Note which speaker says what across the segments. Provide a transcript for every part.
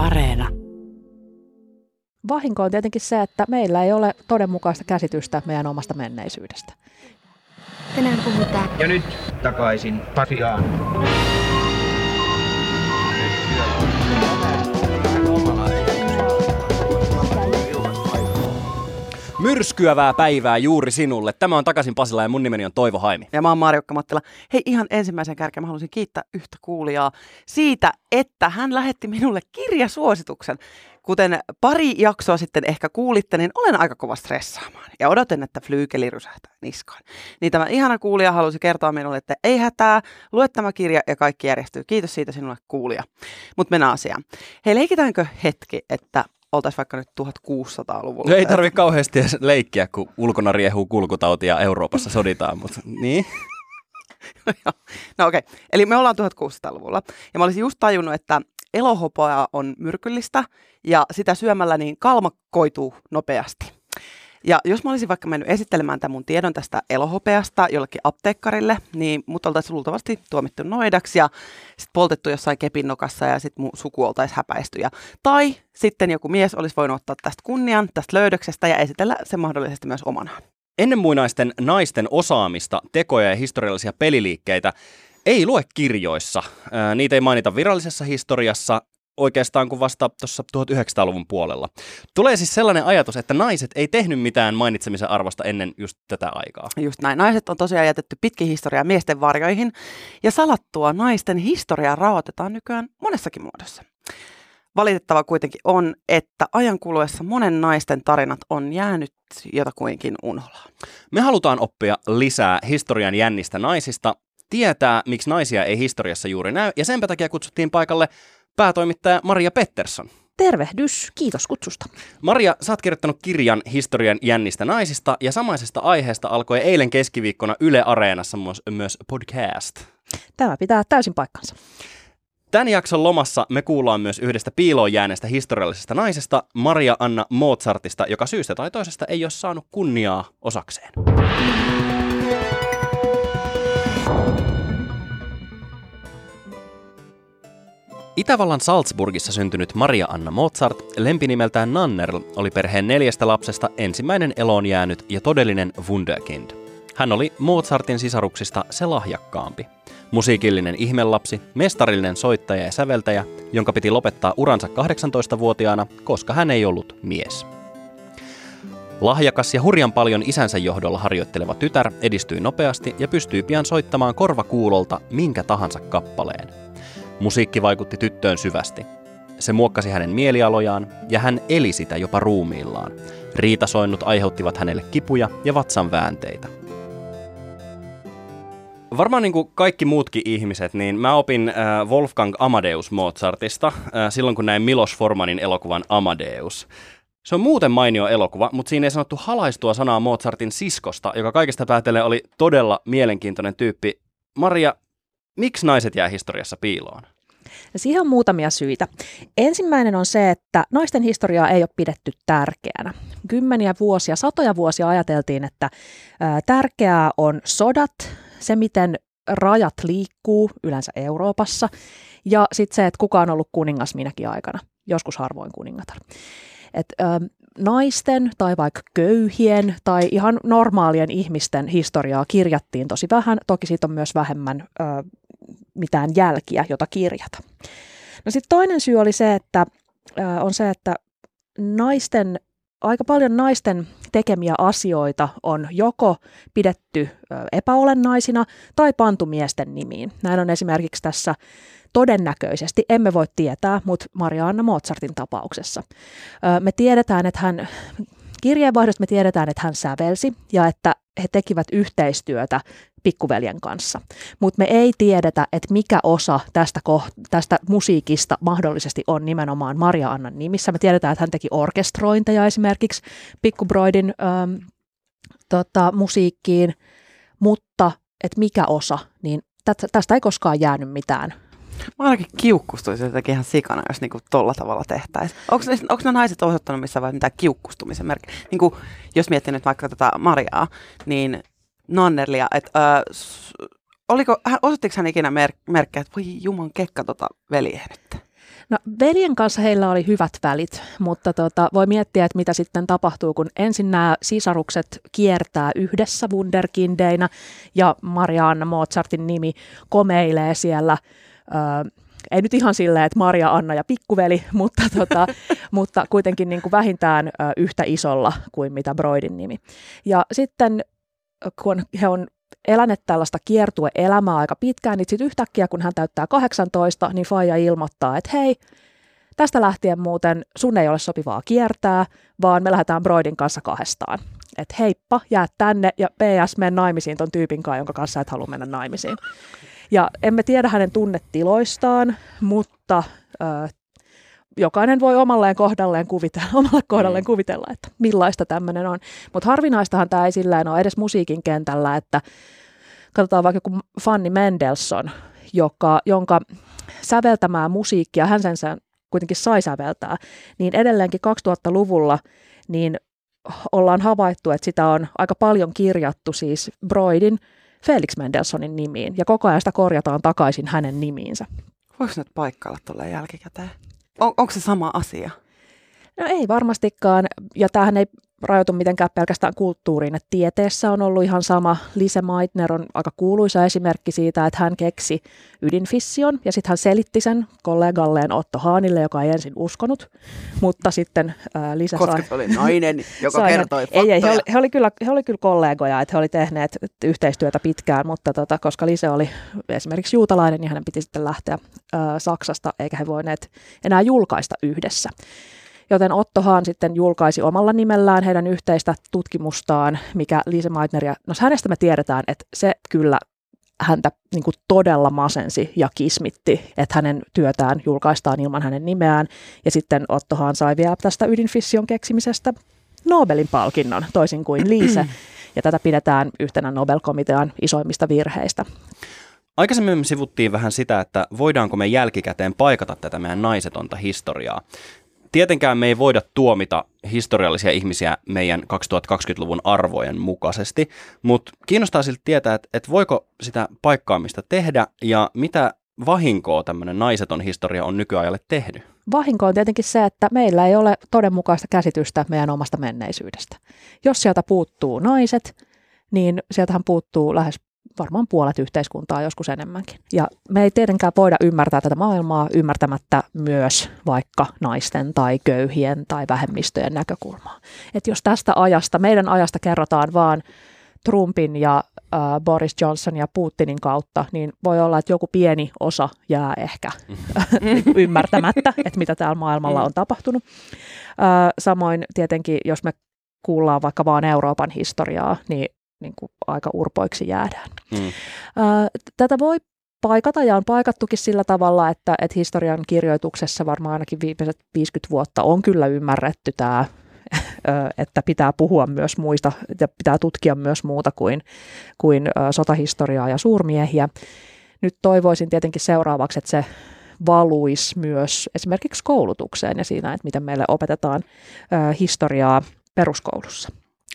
Speaker 1: Areena.
Speaker 2: Vahinko on tietenkin se, että meillä ei ole todenmukaista käsitystä meidän omasta menneisyydestä.
Speaker 3: Tänään puhutaan.
Speaker 4: Ja nyt takaisin Pasiaan.
Speaker 5: Myrskyävää päivää juuri sinulle. Tämä on Takaisin Pasilla ja mun nimeni on Toivo Haimi.
Speaker 6: Ja mä oon Marjukka Mattila. Hei, ihan ensimmäisen kärkeen mä haluaisin kiittää yhtä kuulijaa siitä, että hän lähetti minulle kirjasuosituksen. Kuten pari jaksoa sitten ehkä kuulitte, niin olen aika kova stressaamaan ja odotan, että flyykeli rysähtää niskaan. Niin tämä ihana kuulija halusi kertoa minulle, että ei hätää, lue tämä kirja ja kaikki järjestyy. Kiitos siitä sinulle kuulija. Mutta mennään asiaan. Hei, leikitäänkö hetki, että oltaisiin vaikka nyt 1600-luvulla.
Speaker 5: No ei tarvi kauheasti edes leikkiä, kun ulkona riehuu kulkutauti ja Euroopassa soditaan, mutta niin.
Speaker 6: no okei, okay. eli me ollaan 1600-luvulla. Ja mä olisin just tajunnut, että elohopea on myrkyllistä ja sitä syömällä niin kalma koituu nopeasti. Ja jos mä olisin vaikka mennyt esittelemään tämän mun tiedon tästä elohopeasta jollekin apteekkarille, niin mut oltaisiin luultavasti tuomittu noidaksi ja sitten poltettu jossain kepinnokassa ja sitten mun suku oltaisiin häpäisty. Ja, tai sitten joku mies olisi voinut ottaa tästä kunnian, tästä löydöksestä ja esitellä sen mahdollisesti myös omanaan.
Speaker 5: Ennen muinaisten naisten osaamista, tekoja ja historiallisia peliliikkeitä ei lue kirjoissa. Niitä ei mainita virallisessa historiassa, oikeastaan kuin vasta tuossa 1900-luvun puolella. Tulee siis sellainen ajatus, että naiset ei tehnyt mitään mainitsemisen arvosta ennen just tätä aikaa.
Speaker 6: Just näin. Naiset on tosiaan jätetty pitkin historiaa miesten varjoihin, ja salattua naisten historiaa raotetaan nykyään monessakin muodossa. Valitettava kuitenkin on, että ajan kuluessa monen naisten tarinat on jäänyt jotakuinkin unholaan.
Speaker 5: Me halutaan oppia lisää historian jännistä naisista, tietää, miksi naisia ei historiassa juuri näy, ja senpä takia kutsuttiin paikalle päätoimittaja Maria Pettersson.
Speaker 2: Tervehdys, kiitos kutsusta.
Speaker 5: Maria, sä oot kirjoittanut kirjan historian jännistä naisista ja samaisesta aiheesta alkoi eilen keskiviikkona Yle Areenassa myös, myös podcast.
Speaker 2: Tämä pitää täysin paikkansa.
Speaker 5: Tämän jakson lomassa me kuullaan myös yhdestä piiloon jääneestä historiallisesta naisesta, Maria Anna Mozartista, joka syystä tai toisesta ei ole saanut kunniaa osakseen. Itävallan Salzburgissa syntynyt Maria Anna Mozart, lempinimeltään Nannerl, oli perheen neljästä lapsesta ensimmäinen eloon jäänyt ja todellinen wunderkind. Hän oli Mozartin sisaruksista se lahjakkaampi. Musiikillinen ihmelapsi, mestarillinen soittaja ja säveltäjä, jonka piti lopettaa uransa 18-vuotiaana, koska hän ei ollut mies. Lahjakas ja hurjan paljon isänsä johdolla harjoitteleva tytär edistyi nopeasti ja pystyi pian soittamaan korvakuulolta minkä tahansa kappaleen – Musiikki vaikutti tyttöön syvästi. Se muokkasi hänen mielialojaan ja hän eli sitä jopa ruumiillaan. Riitasoinnut aiheuttivat hänelle kipuja ja vatsan väänteitä. Varmaan niin kuin kaikki muutkin ihmiset, niin mä opin äh, Wolfgang Amadeus Mozartista äh, silloin, kun näin Milos Formanin elokuvan Amadeus. Se on muuten mainio elokuva, mutta siinä ei sanottu halaistua sanaa Mozartin siskosta, joka kaikesta päätellen oli todella mielenkiintoinen tyyppi. Maria, Miksi naiset jää historiassa piiloon?
Speaker 2: Siihen on muutamia syitä. Ensimmäinen on se, että naisten historiaa ei ole pidetty tärkeänä. Kymmeniä vuosia, satoja vuosia ajateltiin, että tärkeää on sodat, se miten rajat liikkuu yleensä Euroopassa, ja sitten se, että kuka on ollut kuningas minäkin aikana, joskus harvoin kuningatar. Et, ö, naisten tai vaikka köyhien tai ihan normaalien ihmisten historiaa kirjattiin tosi vähän. Toki siitä on myös vähemmän ö, mitään jälkiä, jota kirjata. No sitten toinen syy oli se, että ö, on se, että naisten, aika paljon naisten tekemiä asioita on joko pidetty epäolennaisina tai pantu miesten nimiin. Näin on esimerkiksi tässä todennäköisesti, emme voi tietää, mutta Marianna Mozartin tapauksessa. Me tiedetään, että hän, kirjeenvaihdosta me tiedetään, että hän sävelsi ja että he tekivät yhteistyötä pikkuveljen kanssa. Mutta me ei tiedetä, että mikä osa tästä, tästä musiikista mahdollisesti on nimenomaan Maria Annan nimissä. Me tiedetään, että hän teki orkestrointeja esimerkiksi Pikkubroidin ähm, tota, musiikkiin, mutta että mikä osa, niin tästä ei koskaan jäänyt mitään
Speaker 6: Mä ainakin kiukkustuisin jotenkin ihan sikana, jos niinku tolla tavalla tehtäisiin. Onko, ne naiset osoittanut missään vaiheessa mitään kiukkustumisen merkkiä? Niinku, jos miettii nyt vaikka tätä Mariaa, niin Nannerlia, että oliko, osoittiko hän ikinä mer- merkkejä, että voi juman kekka tota veljehdettä?
Speaker 2: No veljen kanssa heillä oli hyvät välit, mutta tota, voi miettiä, että mitä sitten tapahtuu, kun ensin nämä sisarukset kiertää yhdessä wunderkindeinä ja Maria-Anna Mozartin nimi komeilee siellä ö, ei nyt ihan silleen, että Maria, Anna ja pikkuveli, mutta, tota, mutta kuitenkin niin kuin vähintään ö, yhtä isolla kuin mitä Broidin nimi. Ja sitten kun he on eläneet tällaista kiertue-elämää aika pitkään, niin sitten yhtäkkiä kun hän täyttää 18, niin Faija ilmoittaa, että hei, tästä lähtien muuten sun ei ole sopivaa kiertää, vaan me lähdetään Broidin kanssa kahdestaan. Että heippa, jää tänne ja PS, mene naimisiin ton tyypin kanssa, jonka kanssa et halua mennä naimisiin. Ja emme tiedä hänen tunnetiloistaan, mutta ö, jokainen voi omalleen kohdalleen kuvitella, omalle kohdalleen mm. kuvitella, että millaista tämmöinen on. Mutta harvinaistahan tämä ei sillä ole edes musiikin kentällä, että katsotaan vaikka joku Fanny Mendelssohn, joka, jonka säveltämää musiikkia, hän sen, sen kuitenkin sai säveltää, niin edelleenkin 2000-luvulla niin ollaan havaittu, että sitä on aika paljon kirjattu siis Broidin Felix Mendelssohnin nimiin, ja koko ajan sitä korjataan takaisin hänen nimiinsä.
Speaker 6: Voiko nyt paikkailla tuolle jälkikäteen? On, onko se sama asia?
Speaker 2: No ei varmastikaan, ja tämähän ei rajoitu mitenkään pelkästään kulttuuriin, että tieteessä on ollut ihan sama. Lise Meitner on aika kuuluisa esimerkki siitä, että hän keksi ydinfission ja sitten hän selitti sen kollegalleen Otto Haanille, joka ei ensin uskonut, mutta sitten äh, Lise
Speaker 6: Koska
Speaker 2: sai...
Speaker 6: se oli nainen, joka
Speaker 2: sai,
Speaker 6: kertoi
Speaker 2: Ei, ei he, oli, he, oli kyllä, he oli kyllä kollegoja, että he oli tehneet yhteistyötä pitkään, mutta tota, koska Lise oli esimerkiksi juutalainen, niin hänen piti sitten lähteä äh, Saksasta, eikä he voineet enää julkaista yhdessä. Joten Otto Hahn sitten julkaisi omalla nimellään heidän yhteistä tutkimustaan, mikä Lise Meitneria, no hänestä me tiedetään, että se kyllä häntä niin kuin todella masensi ja kismitti, että hänen työtään julkaistaan ilman hänen nimeään. Ja sitten Otto Hahn sai vielä tästä ydinfission keksimisestä Nobelin palkinnon, toisin kuin Liise. Ja tätä pidetään yhtenä Nobel-komitean isoimmista virheistä.
Speaker 5: Aikaisemmin me sivuttiin vähän sitä, että voidaanko me jälkikäteen paikata tätä meidän naisetonta historiaa. Tietenkään me ei voida tuomita historiallisia ihmisiä meidän 2020-luvun arvojen mukaisesti, mutta kiinnostaa silti tietää, että, että voiko sitä paikkaamista tehdä ja mitä vahinkoa tämmöinen naiseton historia on nykyajalle tehnyt.
Speaker 2: Vahinko on tietenkin se, että meillä ei ole todenmukaista käsitystä meidän omasta menneisyydestä. Jos sieltä puuttuu naiset, niin sieltähän puuttuu lähes varmaan puolet yhteiskuntaa, joskus enemmänkin. Ja me ei tietenkään voida ymmärtää tätä maailmaa ymmärtämättä myös vaikka naisten tai köyhien tai vähemmistöjen näkökulmaa. Että jos tästä ajasta, meidän ajasta kerrotaan vaan Trumpin ja äh, Boris Johnson ja Putinin kautta, niin voi olla, että joku pieni osa jää ehkä ymmärtämättä, että mitä täällä maailmalla on tapahtunut. Äh, samoin tietenkin, jos me kuullaan vaikka vaan Euroopan historiaa, niin niin kuin aika urpoiksi jäädään.
Speaker 5: Mm.
Speaker 2: Tätä voi paikata ja on paikattukin sillä tavalla, että, että historian kirjoituksessa varmaan ainakin viimeiset 50 vuotta on kyllä ymmärretty tämä, että pitää puhua myös muista ja pitää tutkia myös muuta kuin, kuin sotahistoriaa ja suurmiehiä. Nyt toivoisin tietenkin seuraavaksi, että se valuisi myös esimerkiksi koulutukseen ja siinä, että miten meille opetetaan historiaa peruskoulussa.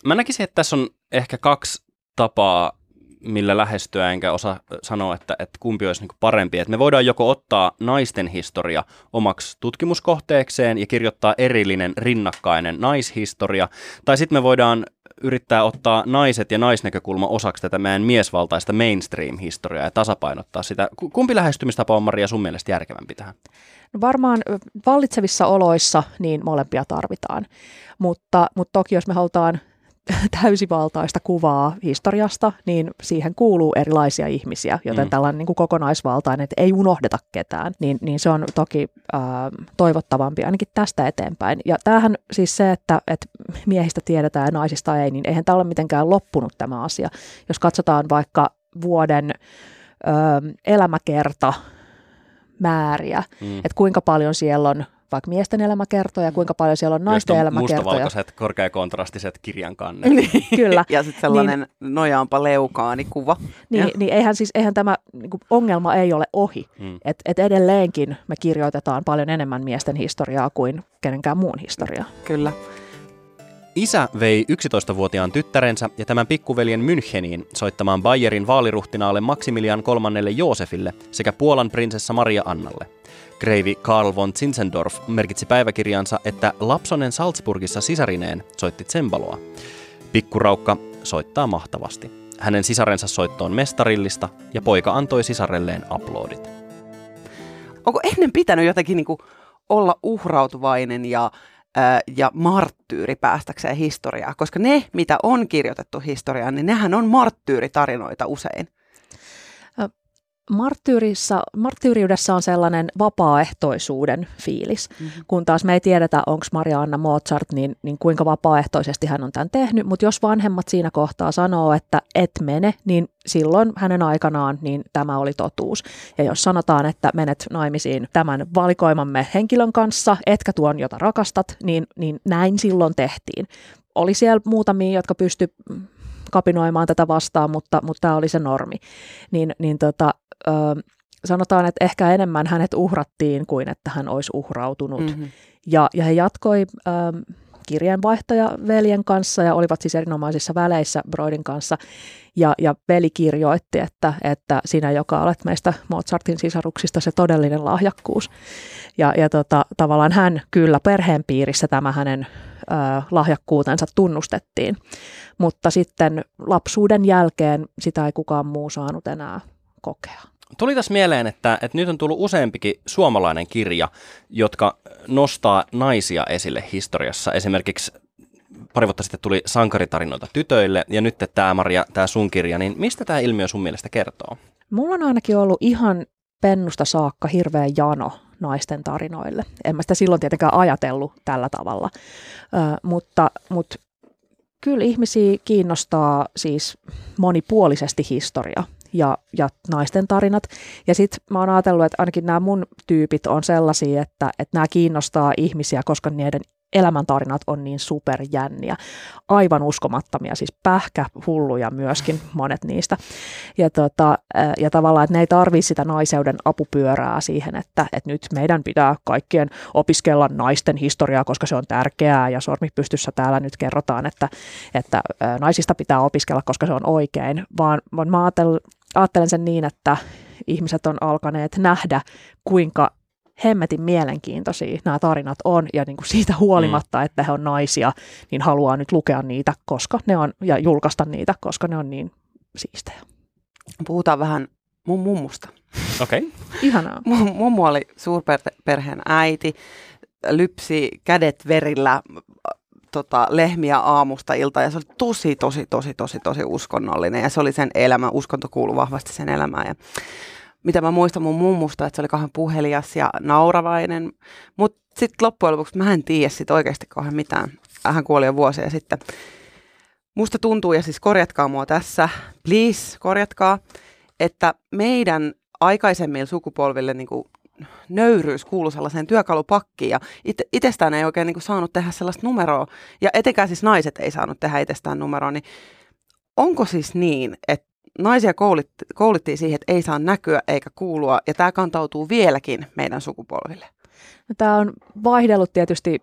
Speaker 5: Mä näkisin, että tässä on ehkä kaksi tapaa, millä lähestyä, enkä osaa sanoa, että, että kumpi olisi niin parempi. Että me voidaan joko ottaa naisten historia omaksi tutkimuskohteekseen ja kirjoittaa erillinen rinnakkainen naishistoria, tai sitten me voidaan yrittää ottaa naiset ja naisnäkökulma osaksi tätä meidän miesvaltaista mainstream-historiaa ja tasapainottaa sitä. Kumpi lähestymistapa on, Maria, sun mielestä järkevämpi tähän?
Speaker 2: No varmaan vallitsevissa oloissa niin molempia tarvitaan, mutta, mutta toki jos me halutaan täysivaltaista kuvaa historiasta, niin siihen kuuluu erilaisia ihmisiä, joten mm. tällainen niin kuin kokonaisvaltainen, että ei unohdeta ketään, niin, niin se on toki äh, toivottavampi ainakin tästä eteenpäin. Ja tämähän siis se, että, että miehistä tiedetään ja naisista ei, niin eihän tämä ole mitenkään loppunut tämä asia. Jos katsotaan vaikka vuoden äh, elämäkerta määriä, mm. että kuinka paljon siellä on vaikka miesten elämäkertoja, kuinka paljon siellä on naisten elämäkertoja.
Speaker 5: mustavalkoiset, korkeakontrastiset kirjankannet.
Speaker 2: Kyllä.
Speaker 6: ja sitten sellainen niin, nojaanpa leukaani kuva.
Speaker 2: Niin, niin eihän, siis, eihän tämä niin kuin, ongelma ei ole ohi. Hmm. Et, et edelleenkin me kirjoitetaan paljon enemmän miesten historiaa kuin kenenkään muun historiaa.
Speaker 6: Kyllä.
Speaker 5: Isä vei 11-vuotiaan tyttärensä ja tämän pikkuveljen Müncheniin soittamaan Bayerin vaaliruhtinaalle Maximilian kolmannelle Joosefille sekä Puolan prinsessa Maria Annalle. Kreivi Karl von Zinzendorf merkitsi päiväkirjansa, että lapsonen Salzburgissa sisarineen soitti tsembaloa. Pikkuraukka soittaa mahtavasti. Hänen sisarensa soitto on mestarillista ja poika antoi sisarelleen aplodit.
Speaker 6: Onko ennen pitänyt jotenkin niin kuin olla uhrautuvainen ja, ää, ja marttyyri päästäkseen historiaa? Koska ne, mitä on kirjoitettu historiaan, niin nehän on marttyyritarinoita usein
Speaker 2: marttyyrissa, marttyyriydessä on sellainen vapaaehtoisuuden fiilis, mm-hmm. kun taas me ei tiedetä, onko Maria Anna Mozart, niin, niin kuinka vapaaehtoisesti hän on tämän tehnyt, mutta jos vanhemmat siinä kohtaa sanoo, että et mene, niin silloin hänen aikanaan niin tämä oli totuus. Ja jos sanotaan, että menet naimisiin tämän valikoimamme henkilön kanssa, etkä tuon, jota rakastat, niin, niin näin silloin tehtiin. Oli siellä muutamia, jotka pysty kapinoimaan tätä vastaan, mutta, mutta tämä oli se normi. Niin, niin tota, ö, sanotaan, että ehkä enemmän hänet uhrattiin kuin että hän olisi uhrautunut. Mm-hmm. Ja, ja he jatkoi ö, kirjeenvaihtaja veljen kanssa ja olivat siis erinomaisissa väleissä Broidin kanssa. Ja, ja veli kirjoitti, että, että sinä, joka olet meistä Mozartin sisaruksista se todellinen lahjakkuus. Ja, ja tota, tavallaan hän kyllä perheen piirissä tämä hänen lahjakkuutensa tunnustettiin mutta sitten lapsuuden jälkeen sitä ei kukaan muu saanut enää kokea.
Speaker 5: Tuli tässä mieleen, että, että nyt on tullut useampikin suomalainen kirja, jotka nostaa naisia esille historiassa. Esimerkiksi pari vuotta sitten tuli sankaritarinoita tytöille, ja nyt tämä Maria, tämä sun kirja, niin mistä tämä ilmiö sun mielestä kertoo?
Speaker 2: Mulla on ainakin ollut ihan pennusta saakka hirveä jano naisten tarinoille. En mä sitä silloin tietenkään ajatellut tällä tavalla, Ö, mutta, mutta kyllä ihmisiä kiinnostaa siis monipuolisesti historia ja, ja naisten tarinat. Ja sitten mä oon ajatellut, että ainakin nämä mun tyypit on sellaisia, että, että nämä kiinnostaa ihmisiä, koska niiden elämäntarinat on niin superjänniä. Aivan uskomattomia, siis pähkä hulluja myöskin monet niistä. Ja, tota, ja tavallaan, että ne ei tarvitse sitä naiseuden apupyörää siihen, että, että nyt meidän pitää kaikkien opiskella naisten historiaa, koska se on tärkeää ja sormi pystyssä täällä nyt kerrotaan, että, että naisista pitää opiskella, koska se on oikein, vaan, vaan mä ajattelen sen niin, että ihmiset on alkaneet nähdä, kuinka hemmetin mielenkiintoisia nämä tarinat on, ja niin kuin siitä huolimatta, mm. että he on naisia, niin haluaa nyt lukea niitä, koska ne on, ja julkaista niitä, koska ne on niin siistejä.
Speaker 6: Puhutaan vähän mun mummusta.
Speaker 5: Okei. Okay.
Speaker 2: Ihanaa.
Speaker 6: Mummu oli suurperheen äiti, lypsi kädet verillä tota, lehmiä aamusta ilta ja se oli tosi, tosi, tosi, tosi, tosi uskonnollinen ja se oli sen elämä, uskonto kuului vahvasti sen elämään ja mitä mä muistan mun mummusta, että se oli kauhean puhelias ja nauravainen. Mutta sitten loppujen lopuksi mä en tiedä sit oikeasti kauhean mitään. Hän kuoli jo vuosia sitten. Musta tuntuu, ja siis korjatkaa mua tässä, please korjatkaa, että meidän aikaisemmille sukupolville niin kuin nöyryys kuului sellaiseen työkalupakkiin ja it, itsestään ei oikein niin kuin saanut tehdä sellaista numeroa ja etenkään siis naiset ei saanut tehdä itsestään numeroa, niin onko siis niin, että naisia koulit, koulittiin siihen, että ei saa näkyä eikä kuulua, ja tämä kantautuu vieläkin meidän sukupolville.
Speaker 2: No, tämä on vaihdellut tietysti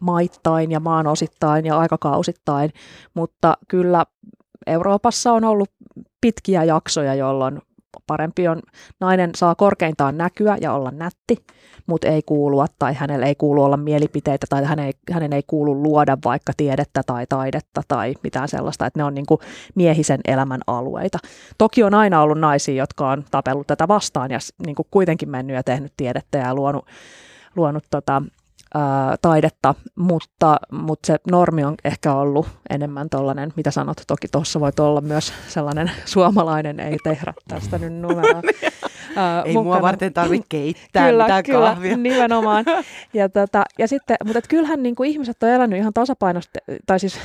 Speaker 2: maittain ja maan osittain ja aikakausittain, mutta kyllä Euroopassa on ollut pitkiä jaksoja, jolloin parempi on, nainen saa korkeintaan näkyä ja olla nätti, mutta ei kuulua tai hänelle ei kuulu olla mielipiteitä tai hänen ei, hänen ei kuulu luoda vaikka tiedettä tai taidetta tai mitään sellaista, että ne on niin kuin miehisen elämän alueita. Toki on aina ollut naisia, jotka on tapellut tätä vastaan ja niin kuin kuitenkin mennyt ja tehnyt tiedettä ja luonut, luonut tota, ää, taidetta, mutta, mutta se normi on ehkä ollut enemmän tuollainen, mitä sanot, toki tuossa voit olla myös sellainen suomalainen, ei tehdä tästä nyt numeroa.
Speaker 6: Ää, ei mukana. mua varten tarvitse keittää
Speaker 2: kyllä,
Speaker 6: mitään
Speaker 2: kyllä,
Speaker 6: kahvia.
Speaker 2: nimenomaan. Ja, tota, ja sitten, mutta et kyllähän niin kuin ihmiset on elänyt ihan tasapainosta, tai siis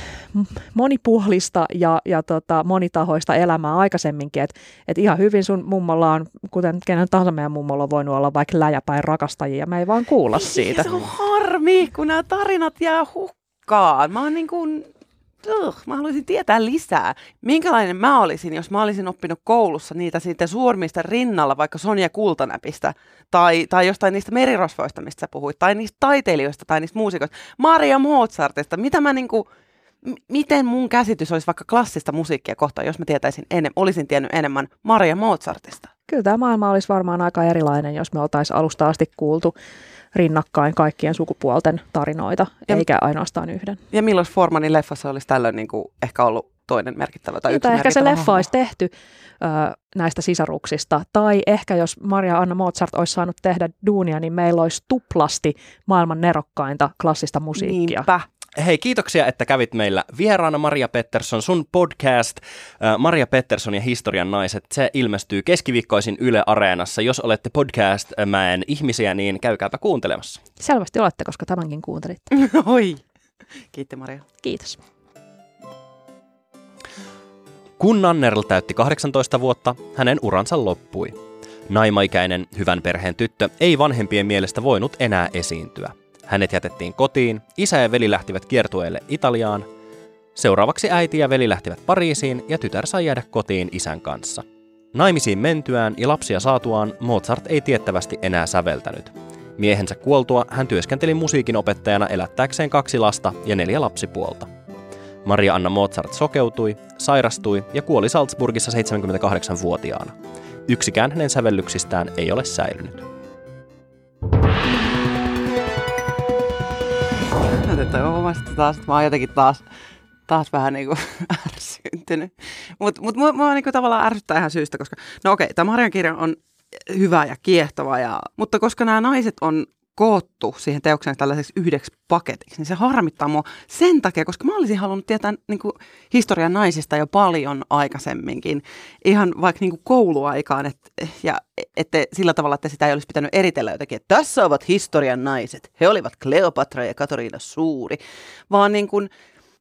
Speaker 2: monipuolista ja, ja tota, monitahoista elämää aikaisemminkin, että et ihan hyvin sun mummolla on, kuten kenen tahansa meidän mummolla on voinut olla vaikka läjäpäin rakastajia, me ei vaan kuulla siitä.
Speaker 6: Se on harmi, kun nämä tarinat jää hukkaan. Mä oon niin kuin, uh, mä haluaisin tietää lisää. Minkälainen mä olisin, jos mä olisin oppinut koulussa niitä siitä suurmista rinnalla, vaikka Sonja Kultanäpistä, tai, tai jostain niistä merirosvoista, mistä sä puhuit, tai niistä taiteilijoista, tai niistä muusikoista, Maria Mozartista. Mitä mä niinku, m- miten mun käsitys olisi vaikka klassista musiikkia kohtaan, jos mä tietäisin enem- olisin tiennyt enemmän Maria Mozartista?
Speaker 2: Kyllä tämä maailma olisi varmaan aika erilainen, jos me oltaisiin alusta asti kuultu rinnakkain kaikkien sukupuolten tarinoita,
Speaker 6: Ja-
Speaker 2: eikä ainoastaan yhden.
Speaker 6: Ja milloin Formanin leffassa olisi tällöin niin kuin ehkä ollut toinen merkittävä tai yksi
Speaker 2: Tai ehkä se leffa
Speaker 6: hahmo?
Speaker 2: olisi tehty ö, näistä sisaruksista, tai ehkä jos Maria Anna Mozart olisi saanut tehdä duunia, niin meillä olisi tuplasti maailman nerokkainta klassista musiikkia.
Speaker 6: Niinpä.
Speaker 5: Hei, kiitoksia, että kävit meillä vieraana Maria Pettersson. Sun podcast äh, Maria Pettersson ja historian naiset, se ilmestyy keskiviikkoisin Yle Areenassa. Jos olette podcast-mäen ihmisiä, niin käykääpä kuuntelemassa.
Speaker 2: Selvästi olette, koska tämänkin kuuntelit.
Speaker 6: Oi. Kiitti Maria.
Speaker 2: Kiitos.
Speaker 5: Kun Nannerl täytti 18 vuotta, hänen uransa loppui. Naimaikäinen, hyvän perheen tyttö ei vanhempien mielestä voinut enää esiintyä. Hänet jätettiin kotiin, isä ja veli lähtivät kiertueelle Italiaan. Seuraavaksi äiti ja veli lähtivät Pariisiin ja tytär sai jäädä kotiin isän kanssa. Naimisiin mentyään ja lapsia saatuaan Mozart ei tiettävästi enää säveltänyt. Miehensä kuoltua hän työskenteli musiikin opettajana elättääkseen kaksi lasta ja neljä lapsipuolta. Maria Anna Mozart sokeutui, sairastui ja kuoli Salzburgissa 78-vuotiaana. Yksikään hänen sävellyksistään ei ole säilynyt.
Speaker 6: Näytetään omasta taas, että mä oon jotenkin taas, taas vähän niinku ärsyntynyt. Mutta mut mua, mua niinku tavallaan ärsyttää ihan syystä, koska no okei, tämä Marian kirja on hyvä ja kiehtova, ja, mutta koska nämä naiset on koottu siihen teokseen tällaiseksi yhdeksi paketiksi, niin se harmittaa mua sen takia, koska mä olisin halunnut tietää niin kuin, historian naisista jo paljon aikaisemminkin, ihan vaikka niin kuin kouluaikaan, et, ja että sillä tavalla, että sitä ei olisi pitänyt eritellä jotenkin, että tässä ovat historian naiset, he olivat Kleopatra ja Katariina Suuri, vaan niin kuin,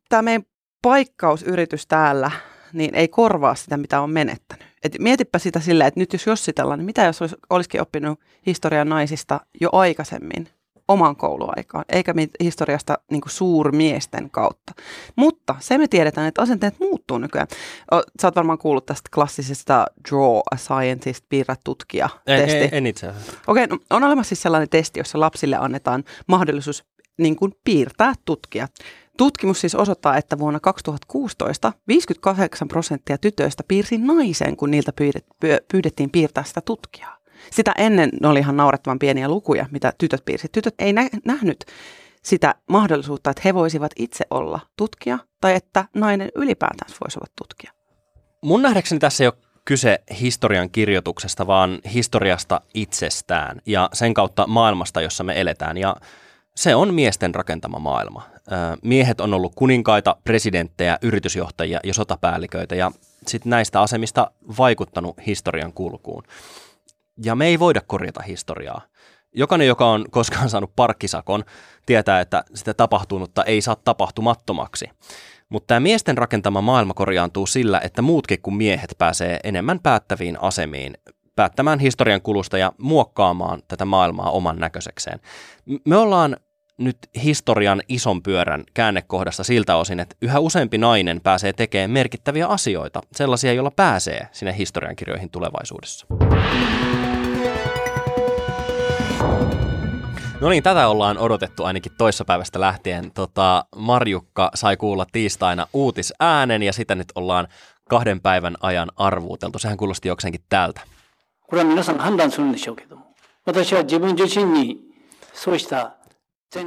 Speaker 6: tämä meidän paikkausyritys täällä, niin ei korvaa sitä, mitä on menettänyt. Et mietipä sitä silleen, että nyt jos jossitellaan, niin mitä jos olisi, olisikin oppinut historian naisista jo aikaisemmin oman kouluaikaan, eikä historiasta niin kuin suurmiesten kautta. Mutta se me tiedetään, että asenteet muuttuu nykyään. O, Sä oot varmaan kuullut tästä klassisesta Draw a Scientist, piirrä tutkija
Speaker 5: En,
Speaker 6: testi.
Speaker 5: en, en itse asiassa.
Speaker 6: Okei, no, on olemassa siis sellainen testi, jossa lapsille annetaan mahdollisuus niin kuin piirtää tutkia. Tutkimus siis osoittaa, että vuonna 2016 58 prosenttia tytöistä piirsi naisen, kun niiltä pyydettiin piirtää sitä tutkijaa. Sitä ennen ne oli ihan naurettavan pieniä lukuja, mitä tytöt piirsi. Tytöt ei nä- nähnyt sitä mahdollisuutta, että he voisivat itse olla tutkija tai että nainen ylipäätään voisi olla tutkija.
Speaker 5: Mun nähdäkseni tässä ei ole kyse historian kirjoituksesta, vaan historiasta itsestään ja sen kautta maailmasta, jossa me eletään. Ja se on miesten rakentama maailma. Miehet on ollut kuninkaita, presidenttejä, yritysjohtajia ja sotapäälliköitä ja sitten näistä asemista vaikuttanut historian kulkuun. Ja me ei voida korjata historiaa. Jokainen, joka on koskaan saanut parkkisakon, tietää, että sitä tapahtunutta ei saa tapahtumattomaksi. Mutta tämä miesten rakentama maailma korjaantuu sillä, että muutkin kuin miehet pääsee enemmän päättäviin asemiin, päättämään historian kulusta ja muokkaamaan tätä maailmaa oman näköisekseen. Me ollaan nyt historian ison pyörän käännekohdassa siltä osin, että yhä useampi nainen pääsee tekemään merkittäviä asioita, sellaisia, joilla pääsee sinne historiankirjoihin tulevaisuudessa. No niin, tätä ollaan odotettu ainakin toissapäivästä lähtien. Tota, Marjukka sai kuulla tiistaina uutisäänen ja sitä nyt ollaan kahden päivän ajan arvuuteltu. Sehän kuulosti jokseenkin tältä.
Speaker 1: これは皆さん判断するんでしょうけども私は自分自身にそうした前提を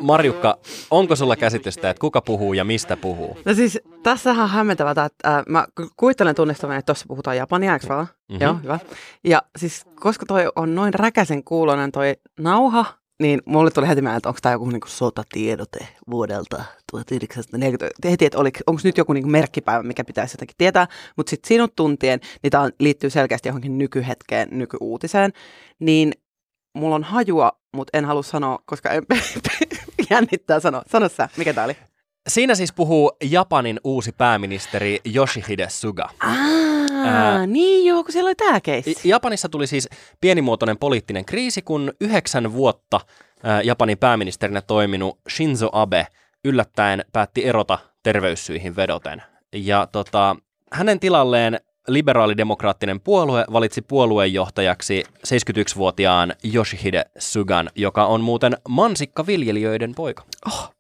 Speaker 5: Marjukka, onko sulla käsitystä, että kuka puhuu ja mistä puhuu?
Speaker 6: No siis tässähän on hämmentävää, että äh, mä ku- kuvittelen tunnistavani, että tuossa puhutaan japania, eikö vaan?
Speaker 5: Mhm.
Speaker 6: Mm-hmm. Joo, hyvä. Ja siis koska toi on noin räkäsen kuulonen toi nauha, niin mulle tuli heti mieleen, että onko tämä joku niinku sotatiedote vuodelta 1940. Heti, että onko nyt joku niinku merkkipäivä, mikä pitäisi jotenkin tietää, mutta sitten sinut tuntien, niin tämä liittyy selkeästi johonkin nykyhetkeen, nykyuutiseen, niin mulla on hajua, mutta en halua sanoa, koska en, jännittää sanoa. Sano sä, mikä tämä oli?
Speaker 5: Siinä siis puhuu Japanin uusi pääministeri Yoshihide Suga.
Speaker 6: Aa,
Speaker 5: Ää.
Speaker 6: niin joo, kun siellä oli tämä keissi.
Speaker 5: Japanissa tuli siis pienimuotoinen poliittinen kriisi, kun yhdeksän vuotta ää, Japanin pääministerinä toiminut Shinzo Abe yllättäen päätti erota terveyssyihin vedoten. Ja tota, hänen tilalleen liberaalidemokraattinen puolue valitsi puolueenjohtajaksi 71-vuotiaan Yoshihide Sugan, joka on muuten mansikkaviljelijöiden poika.
Speaker 6: Oh,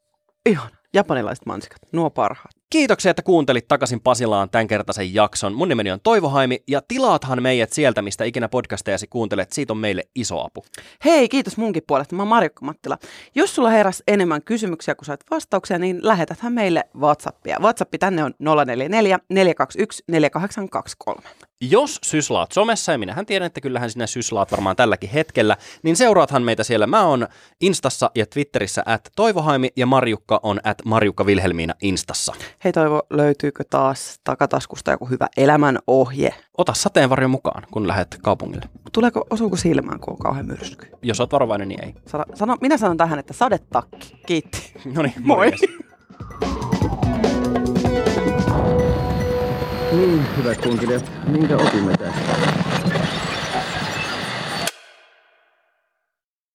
Speaker 6: ihan. Japanilaiset mansikat, nuo parhaat.
Speaker 5: Kiitoksia, että kuuntelit takaisin Pasilaan tämänkertaisen jakson. Mun nimeni on Toivo Haimi ja tilaathan meidät sieltä, mistä ikinä podcastejasi kuuntelet. Siitä on meille iso apu.
Speaker 6: Hei, kiitos munkin puolesta. Mä oon Marjukka Mattila. Jos sulla heräs enemmän kysymyksiä kuin sait vastauksia, niin lähetäthän meille WhatsAppia. WhatsApp tänne on 044 421 4823.
Speaker 5: Jos syslaat somessa, ja minähän tiedän, että kyllähän sinä syslaat varmaan tälläkin hetkellä, niin seuraathan meitä siellä. Mä oon Instassa ja Twitterissä at Toivohaimi ja Marjukka on at Marjukka Vilhelmiina Instassa.
Speaker 6: Hei Toivo, löytyykö taas takataskusta joku hyvä elämän ohje?
Speaker 5: Ota sateenvarjo mukaan, kun lähdet kaupungille.
Speaker 6: Tuleeko, osuuko silmään, kun on kauhean myrsky?
Speaker 5: Jos oot varovainen, niin ei.
Speaker 6: Sano, sano, minä sanon tähän, että sadetakki. Kiitti.
Speaker 5: No niin,
Speaker 6: Moi.
Speaker 7: Niin, hyvät kunkilijat, minkä opimme tästä?